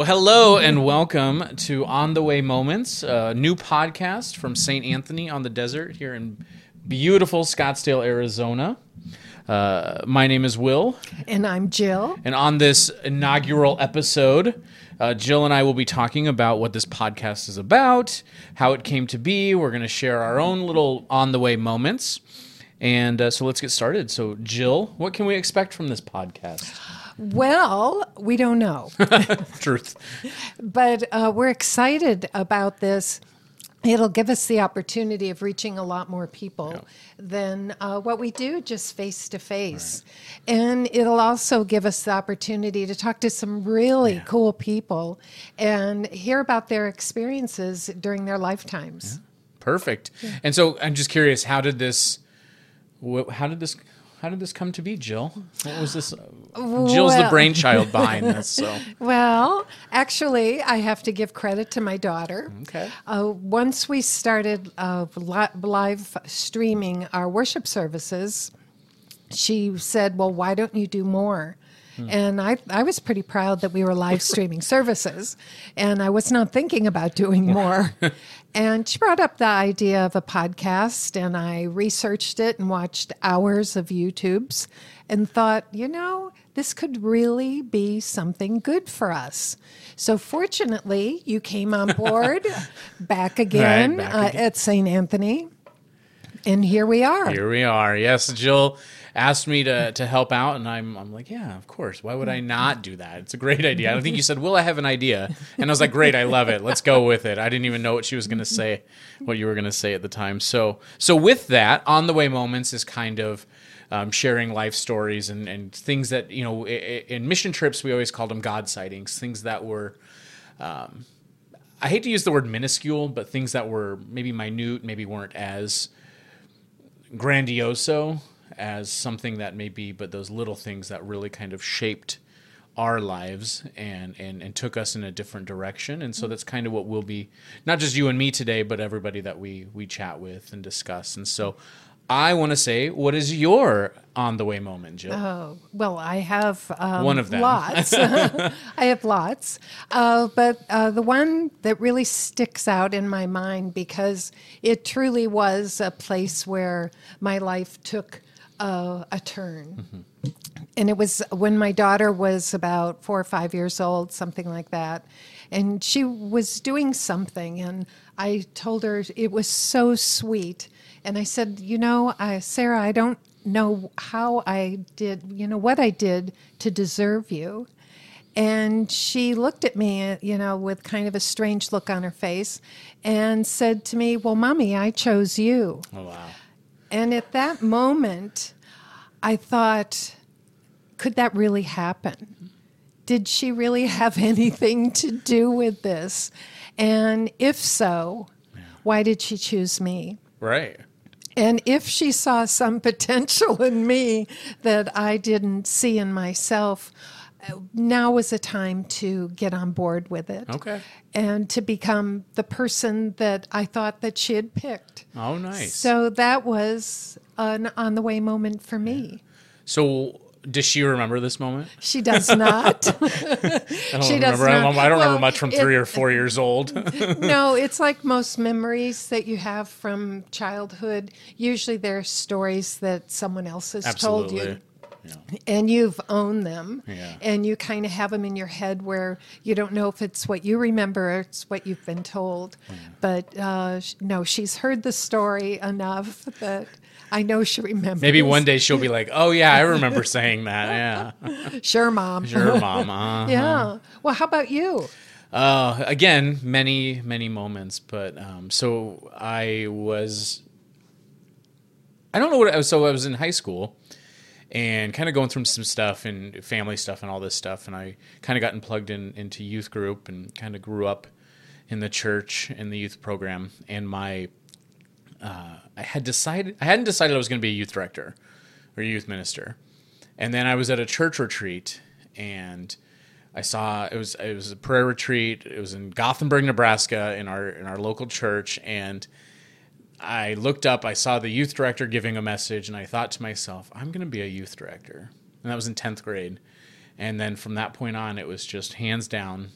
Well, hello and welcome to On the Way Moments, a new podcast from St. Anthony on the Desert here in beautiful Scottsdale, Arizona. Uh, my name is Will, And I'm Jill. and on this inaugural episode, uh, Jill and I will be talking about what this podcast is about, how it came to be. We're going to share our own little on the way moments. And uh, so let's get started. So, Jill, what can we expect from this podcast? Well, we don't know, Truth. but uh, we're excited about this. It'll give us the opportunity of reaching a lot more people than uh, what we do just face to face. And it'll also give us the opportunity to talk to some really cool people and hear about their experiences during their lifetimes. Perfect. And so I'm just curious, how did this, wh- how did this, how did this come to be, Jill? What was this? Jill's the brainchild behind this. So Well, actually, I have to give credit to my daughter. Okay. Uh, once we started uh, live streaming our worship services, she said, Well, why don't you do more? And I, I was pretty proud that we were live streaming services, and I was not thinking about doing more. and she brought up the idea of a podcast, and I researched it and watched hours of YouTubes and thought, you know, this could really be something good for us. So, fortunately, you came on board back again, back uh, again. at St. Anthony, and here we are. here we are. Yes, Jill asked me to, to help out, and I'm, I'm like, yeah, of course. Why would I mm-hmm. not do that? It's a great idea. I think you said, Will, I have an idea. And I was like, great, I love it. Let's go with it. I didn't even know what she was going to mm-hmm. say, what you were going to say at the time. So, so with that, On the Way Moments is kind of um, sharing life stories and, and things that, you know, in mission trips, we always called them God sightings, things that were um, I hate to use the word minuscule, but things that were maybe minute, maybe weren't as grandioso as something that may be, but those little things that really kind of shaped our lives and, and, and took us in a different direction. And so that's kind of what we'll be, not just you and me today, but everybody that we, we chat with and discuss. And so I want to say, what is your on the way moment, Jill? Oh, well, I have um, One of them. Lots. I have lots. Uh, but uh, the one that really sticks out in my mind because it truly was a place where my life took uh, a turn. And it was when my daughter was about four or five years old, something like that. And she was doing something, and I told her it was so sweet. And I said, You know, I, Sarah, I don't know how I did, you know, what I did to deserve you. And she looked at me, you know, with kind of a strange look on her face and said to me, Well, mommy, I chose you. oh, wow. And at that moment, I thought, could that really happen? Did she really have anything to do with this? And if so, why did she choose me? Right. And if she saw some potential in me that I didn't see in myself, now was the time to get on board with it. Okay. And to become the person that I thought that she had picked. Oh, nice. So that was an on the way moment for me. So, does she remember this moment? She does not. I don't She does remember. I don't. I don't remember much from it- three or four years old. no, it's like most memories that you have from childhood. Usually they're stories that someone else has told you. Yeah. and you've owned them Yeah. and you kind of have them in your head where you don't know if it's what you remember or it's what you've been told but uh, no she's heard the story enough that i know she remembers Maybe one day she'll be like, "Oh yeah, I remember saying that." Yeah, sure mom sure, mom. Uh, yeah well how about you uh, again, many many moments, but um, so I was. I don't know what I was. So I was in high school, and kind of going through some stuff and family stuff and all this stuff, and I kind of gotten plugged in into youth group and kind of grew up in the church in the youth program, and my uh, I had decided I hadn't decided I was going to be a youth director or youth minister, and then I was at a church retreat and I saw it was it was a prayer retreat. It was in Gothenburg, Nebraska, in our in our local church, and I looked up. I saw the youth director giving a message, and I thought to myself, I'm going to be a youth director, and that was in tenth grade. And then from that point on, it was just hands down.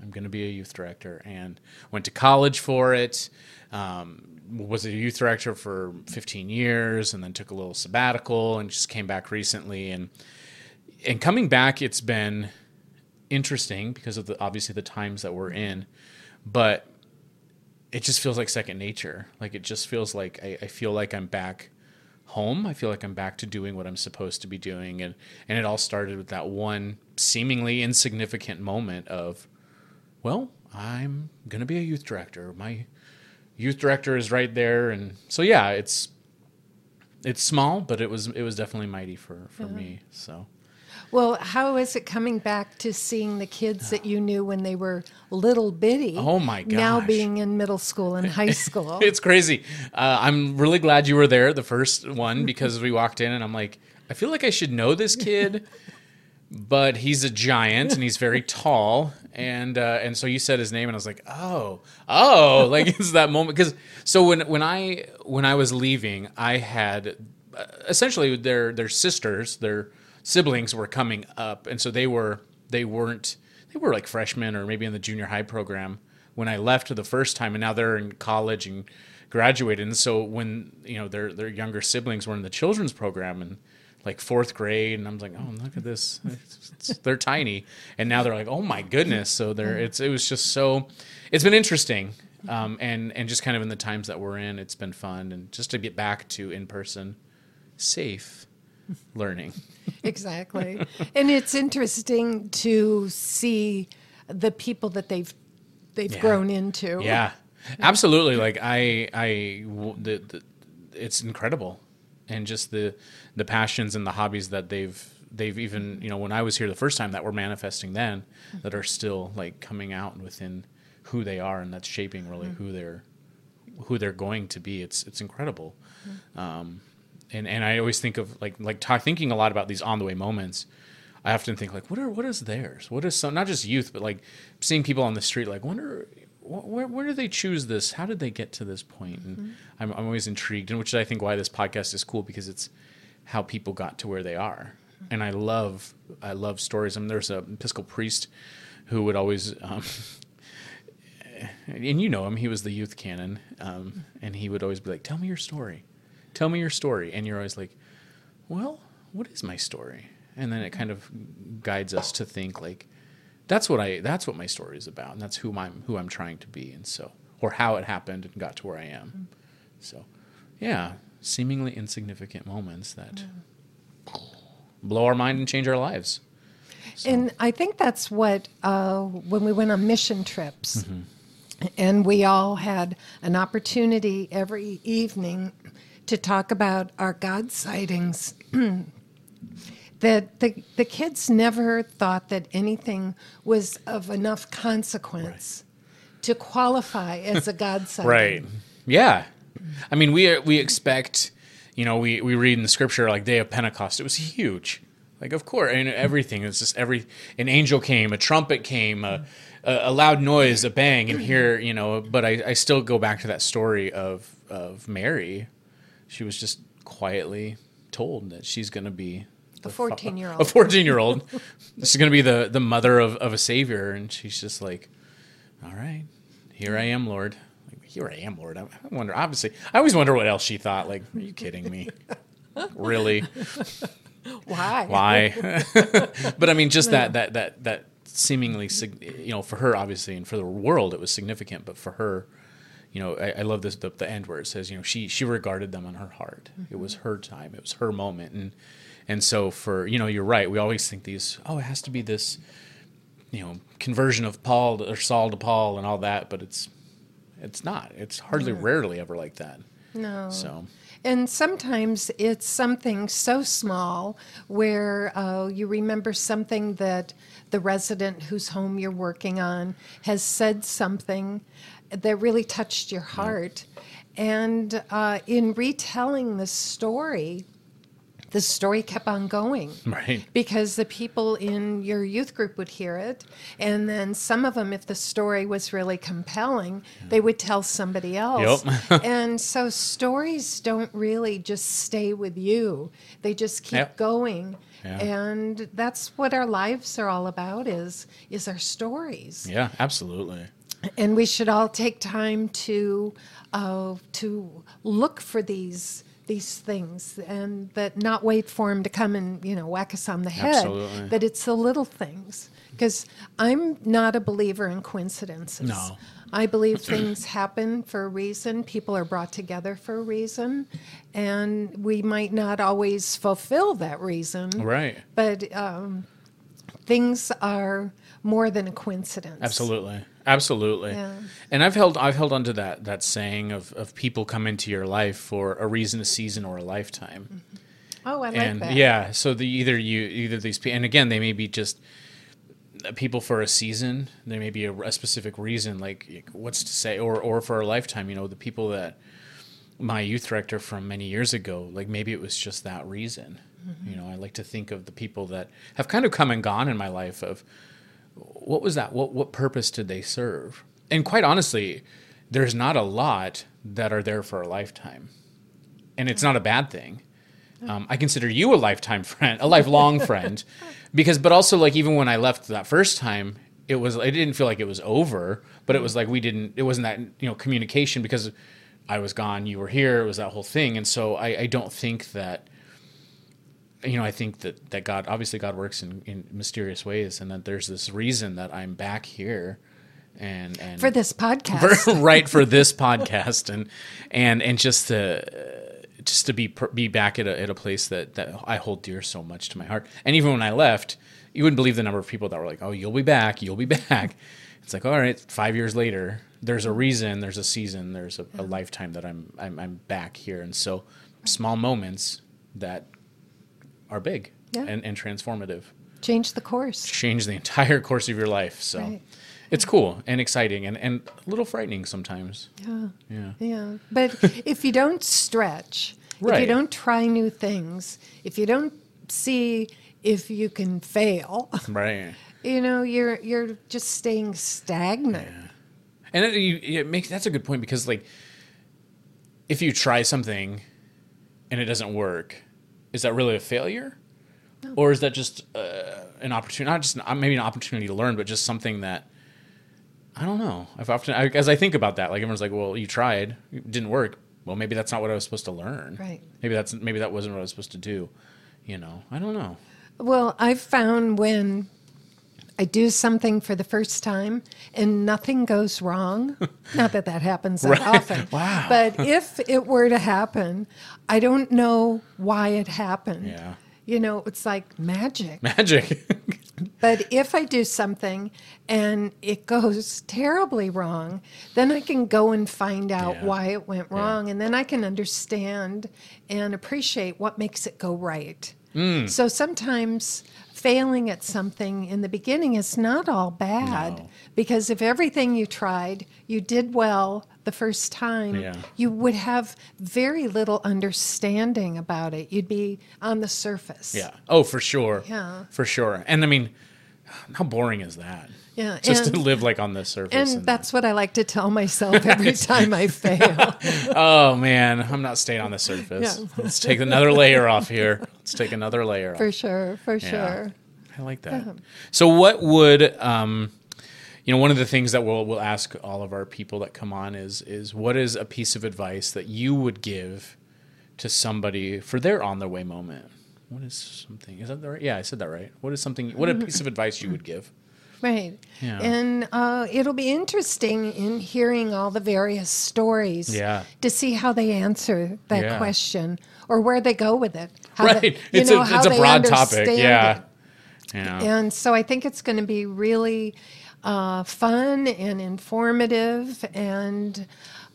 I'm going to be a youth director, and went to college for it. Um, was a youth director for 15 years, and then took a little sabbatical, and just came back recently. And and coming back, it's been interesting because of the obviously the times that we're in, but it just feels like second nature. Like it just feels like I, I feel like I'm back home. I feel like I'm back to doing what I'm supposed to be doing, and and it all started with that one seemingly insignificant moment of, well, I'm gonna be a youth director. My youth director is right there, and so yeah, it's it's small, but it was it was definitely mighty for for mm-hmm. me. So. Well, how is it coming back to seeing the kids that you knew when they were little bitty? Oh my god. Now being in middle school and high school. it's crazy. Uh, I'm really glad you were there, the first one, because we walked in and I'm like, I feel like I should know this kid, but he's a giant and he's very tall. And uh, and so you said his name and I was like, oh, oh, like it's that moment because so when when I when I was leaving, I had uh, essentially their their sisters, their siblings were coming up, and so they were they weren't they were like freshmen or maybe in the junior high program when I left the first time, and now they're in college and graduated. And so when you know their their younger siblings were in the children's program and like fourth grade, and I'm like, oh look at this, It's- it's- they're tiny, and now they're like, oh my goodness. So they're it's it was just so it's been interesting. Um, and and just kind of in the times that we're in, it's been fun, and just to get back to in person, safe learning. exactly. and it's interesting to see the people that they've they've Yeah. grown into. Yeah, absolutely. Like I, the, the, it's incredible, and just the the passions and the hobbies that they've they've even you know when I was here the first time that were manifesting then mm-hmm. that are still like coming out within who they are and that's shaping really mm-hmm. who they're who they're going to be. It's it's incredible. Mm-hmm. Um, and and I always think of like like talk, thinking a lot about these on the way moments. I often think like, what are what is theirs? What is some not just youth, but like seeing people on the street. Like, wonder where where do they choose this? How did they get to this point? And I'm I'm always intrigued, and which is I think why this podcast is cool because it's how people got to where they are. And I love I love stories. I mean, there's a Episcopal priest who would always. Um, and you know him. He was the youth canon, um, and he would always be like, "Tell me your story, tell me your story." And you're always like, "Well, what is my story?" And then it kind of guides us to think like, "That's what I. That's what my story is about, and that's who I'm who I'm trying to be." And so, or how it happened and got to where I am. So, yeah, seemingly insignificant moments that blow our mind and change our lives. And I think that's what, uh, when we went on mission trips, and we all had an opportunity every evening to talk about our God sightings, that the, the kids never thought that anything was of enough consequence to qualify as a God sighting. Right. Yeah. I mean, we we expect, you know, we we read in the scripture like day of Pentecost. It was huge. Like of course, and everything. It's just every an angel came, a trumpet came, a, a, a loud noise, a bang, and here, you know. But I, I still go back to that story of of Mary. She was just quietly told that she's going to be A 14 year old. a 14 year old. this is going to be the, the mother of, of a savior. And she's just like, all right, here I am, Lord. Like, here I am, Lord. I, I wonder, obviously, I always wonder what else she thought. Like, are you kidding me? really? Why? Why? but I mean, just that, that, that, that seemingly, you know, for her, obviously, and for the world, it was significant. But for her, you know, I, I love this the, the end where it says, you know, she she regarded them on her heart. It was her time. It was her moment, and and so for you know, you're right. We always think these. Oh, it has to be this, you know, conversion of Paul to, or Saul to Paul and all that, but it's it's not. It's hardly, rarely ever like that. No. So And sometimes it's something so small where uh, you remember something that the resident whose home you're working on has said something that really touched your heart. And uh, in retelling the story, the story kept on going. Right. Because the people in your youth group would hear it. And then some of them, if the story was really compelling, they would tell somebody else. Yep. and so stories don't really just stay with you, they just keep Yep. going. Yeah. And that's what our lives are all about is is our stories Yeah, absolutely. And we should all take time to uh, to look for these these things and that not wait for them to come and you know whack us on the head Absolutely. that it's the little things because i'm not a believer in coincidences No. i believe things happen for a reason people are brought together for a reason and we might not always fulfill that reason Right. but um, things are more than a coincidence Absolutely. Absolutely. Yeah. And I've held I've held onto that that saying of, of people come into your life for a reason, a season, or a lifetime. Mm-hmm. oh i like that yeah, so the either you either these people and again they may be just people for a season. There may be a, a specific reason, like what's to say, or or for a lifetime. You know, the people that my youth director from many years ago, like maybe it was just that reason. Mm-hmm. You know, I like to think of the people that have kind of come and gone in my life of what was that? What what purpose did they serve? And quite honestly, there's not a lot that are there for a lifetime, and it's not a bad thing. Um, I consider you a lifetime friend, a lifelong friend, because but also like even when I left that first time, it was it didn't feel like it was over, but it was like we didn't it wasn't that you know communication because I was gone, you were here, it was that whole thing, and so I, I don't think that you know, I think that, that God, obviously God works in, in mysterious ways and that there's this reason that I'm back here and, and for this podcast. right for this podcast and, and, and just to, uh, just to be, be back at a, at a place that, that I hold dear so much to my heart. And even when I left, you wouldn't believe the number of people that were like, Oh, you'll be back. You'll be back. It's like, all right, five years later, there's a reason, there's a season, there's a, a lifetime that I'm, I'm, I'm back here. And so small moments that are big Yeah. and, and transformative Change the course. change the entire course of your life. So Right. it's cool and exciting and, and a little frightening sometimes. Yeah. Yeah. Yeah. But if you don't stretch, if you don't try new things, if you don't see if you can fail, Right. you know, you're you're just staying stagnant. And it, it makes that's a good point because like if you try something and it doesn't work, is that really a failure? Or is that just uh, an opportunity? Not just uh, maybe an opportunity to learn, but just something that I don't know. I've often, I, as I think about that, like everyone's like, "Well, you tried, it didn't work." Well, maybe that's not what I was supposed to learn. Right. Maybe that's maybe that wasn't what I was supposed to do. You know, I don't know. Well, I've found when I do something for the first time and nothing goes wrong, not that that happens that Right. often. Wow. But if it were to happen, I don't know why it happened. Yeah. You know, it's like magic. Magic. But if I do something and it goes terribly wrong, then I can go and find out Yeah. why it went wrong. And then I can understand and appreciate what makes it go right. Mm. So sometimes failing at something in the beginning is not all bad No. because if everything you tried, you did well the first time, Yeah. you would have very little understanding about it. You'd be on the surface. yeah. Oh, for sure. Yeah. For sure. And I mean, how boring is that? Yeah, Just and- to live like on this surface. And that's what I like to tell myself every time I fail. oh man, I'm not staying on the surface. Yeah. Let's take another layer off here. Let's take another layer off. For sure, for Yeah. sure. I like that. So, what would um, you know? One of the things that we'll we'll ask all of our people that come on is is what is a piece of advice that you would give to somebody for their on their way moment? What is something? Is that the right? Yeah, I said that right. What is something? What a piece of advice you would give? Right. Yeah. And uh, it'll be interesting in hearing all the various stories Yeah. to see how they answer that Yeah. question or where they go with it. How right. they- you it's know, a how it's a they broad topic. understand Yeah. Yeah. And so I think it's going to be really uh, fun and informative and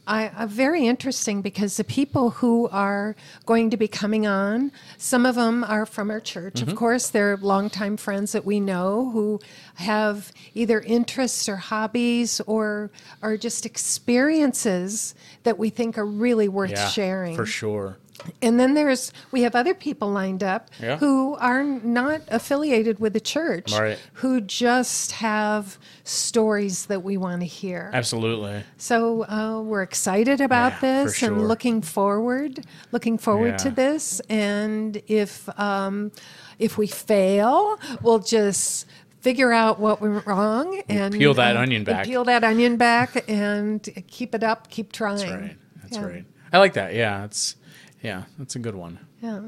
I, uh, very interesting because the people who are going to be coming on, some of them are from our church. Of course, they're longtime friends that we know who have either interests or hobbies or or just experiences that we think are really worth yeah. sharing. For sure. And then there's we have other people lined up Yeah. who are not affiliated with the church, Right. who just have stories that we want to hear. Absolutely. So uh, we're excited about Yeah, this sure. and looking forward, looking forward to this. And if um, if we fail, we'll just figure out what went wrong and peel that uh, onion and back. peel that onion back, and keep it up. Keep trying. That's right. That's Yeah. right. I like that. Yeah, it's yeah, that's a good one. Yeah.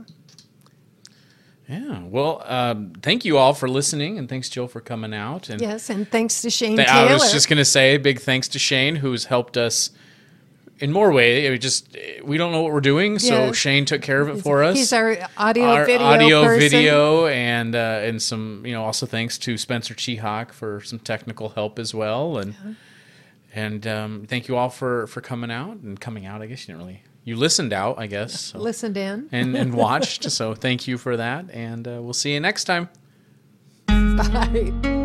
Yeah. Well, um, thank you all for listening, and thanks, Jill, for coming out. And Yes, and thanks to Shane th-. I was just going to say, big thanks to Shane, who's helped us in more way. It just we don't know what we're doing, so Yes. Shane took care of it for us. He's our audio Our video audio, person. video, and uh, and some you know also thanks to Spencer Chihawk for some technical help as well, and and um, thank you all for for coming out and coming out. I guess you didn't really you listened out, I guess. so- Listened in. and, and watched. so thank you for that. And uh, we'll see you next time. Bye.